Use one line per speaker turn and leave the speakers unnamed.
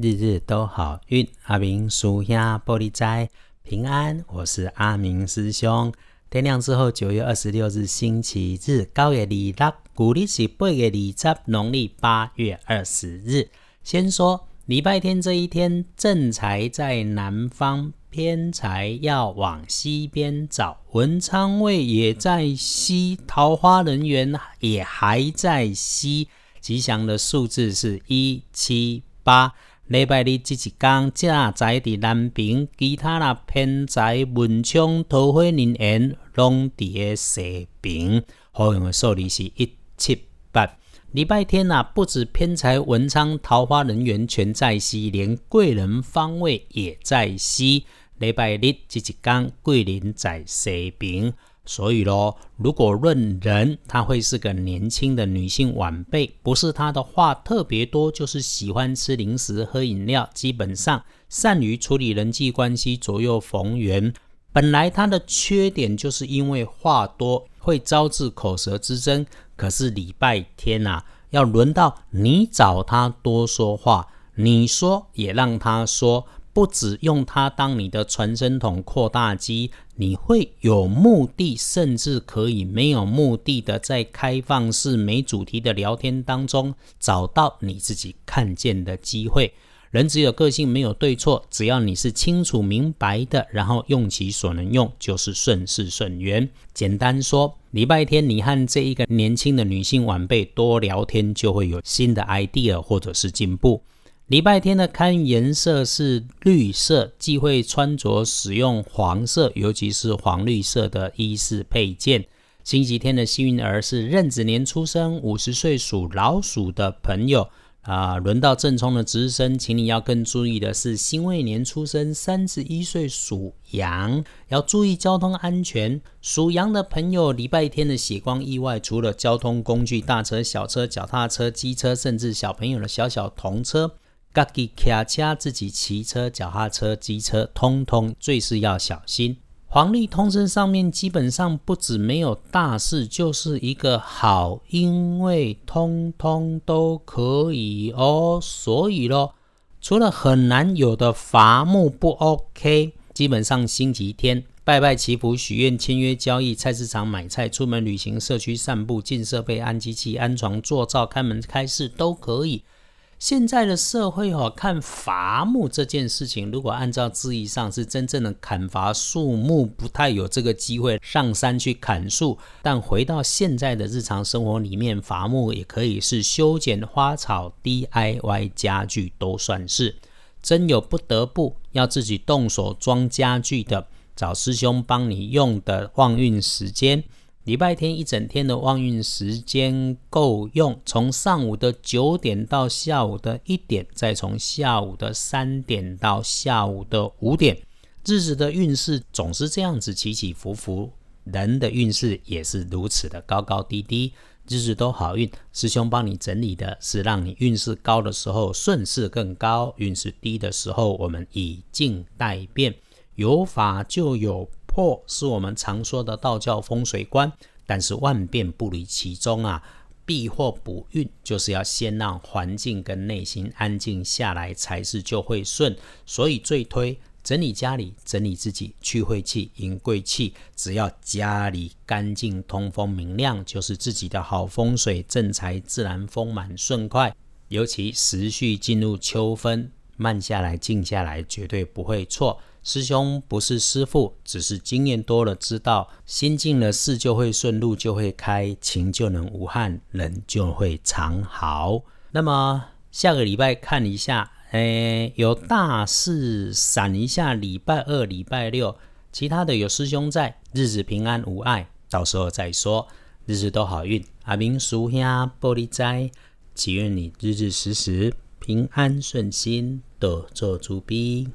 日日都好运。阿明叔兄玻璃斋平安，我是阿明师兄。天亮之后，九月二十六日星期日，高月二六，古历是八月二十，农历八月二十日。先说礼拜天这一天，正财在南方，偏财要往西边找。文昌位也在西，桃花人缘也还在西。吉祥的数字是一七八。礼拜日即一天，正在伫南边，其他啦偏在文昌桃花人缘拢伫个西边。好用的数字是一七八。礼拜天啊，不止偏财文昌桃花人缘全在西，连贵人方位也在西。礼拜日即一天，贵人在西边。所以咯，如果论人，她会是个年轻的女性晚辈，不是她的话特别多，就是喜欢吃零食、喝饮料，基本上善于处理人际关系，左右逢源。本来她的缺点就是因为话多，会招致口舌之争。可是礼拜天呐，要轮到你找她多说话，你说也让她说。不只用它当你的传声筒、扩大机，你会有目的，甚至可以没有目的的在开放式没主题的聊天当中找到你自己看见的机会。人只有个性，没有对错，只要你是清楚明白的，然后用其所能用，就是顺势顺缘。简单说，礼拜天你和这一个年轻的女性晚辈多聊天，就会有新的 idea 或者是进步。礼拜天的看颜色是绿色，忌讳穿着使用黄色，尤其是黄绿色的衣饰配件。星期天的幸运儿是壬子年出生，五十岁属老鼠的朋友啊。轮到正冲的值日生，请你要更注意的是辛未年出生，三十一岁属羊，要注意交通安全。属羊的朋友，礼拜天的血光意外，除了交通工具大车、小车、脚踏车、机车，甚至小朋友的小小童车。自己骑车、自己骑车、脚踏车、机车，通通最是要小心。黄历通身上面基本上不止没有大事，就是一个好，因为通通都可以哦。所以咯，除了很难有的伐木不 OK，基本上星期天拜拜祈福、许愿、签约交易、菜市场买菜、出门旅行、社区散步、进设备、安机器、安床、做灶、开门开市都可以。现在的社会哦，看伐木这件事情，如果按照字义上是真正的砍伐树木，不太有这个机会上山去砍树。但回到现在的日常生活里面，伐木也可以是修剪花草、DIY 家具，都算是。真有不得不要自己动手装家具的，找师兄帮你用的旺运时间。礼拜天一整天的旺运时间够用，从上午的九点到下午的一点，再从下午的三点到下午的五点，日子的运势总是这样子起起伏伏，人的运势也是如此的高高低低，日子都好运。师兄帮你整理的是让你运势高的时候顺势更高，运势低的时候我们以静待变，有法就有。破是我们常说的道教风水观，但是万变不离其宗啊。避祸补运就是要先让环境跟内心安静下来，才是就会顺。所以最推整理家里，整理自己，去晦气，迎贵气。只要家里干净、通风、明亮，就是自己的好风水，正财自然丰满顺快。尤其时序进入秋分，慢下来、静下来，绝对不会错。师兄不是师傅，只是经验多了，知道心静了，事就会顺，路就会开，情就能无憾，人就会常好。那么下个礼拜看一下，诶，有大事闪一下，礼拜二、礼拜六，其他的有师兄在，日子平安无碍，到时候再说，日子都好运。阿明叔兄玻璃斋，祈愿你日日时时平安顺心，多做主逼。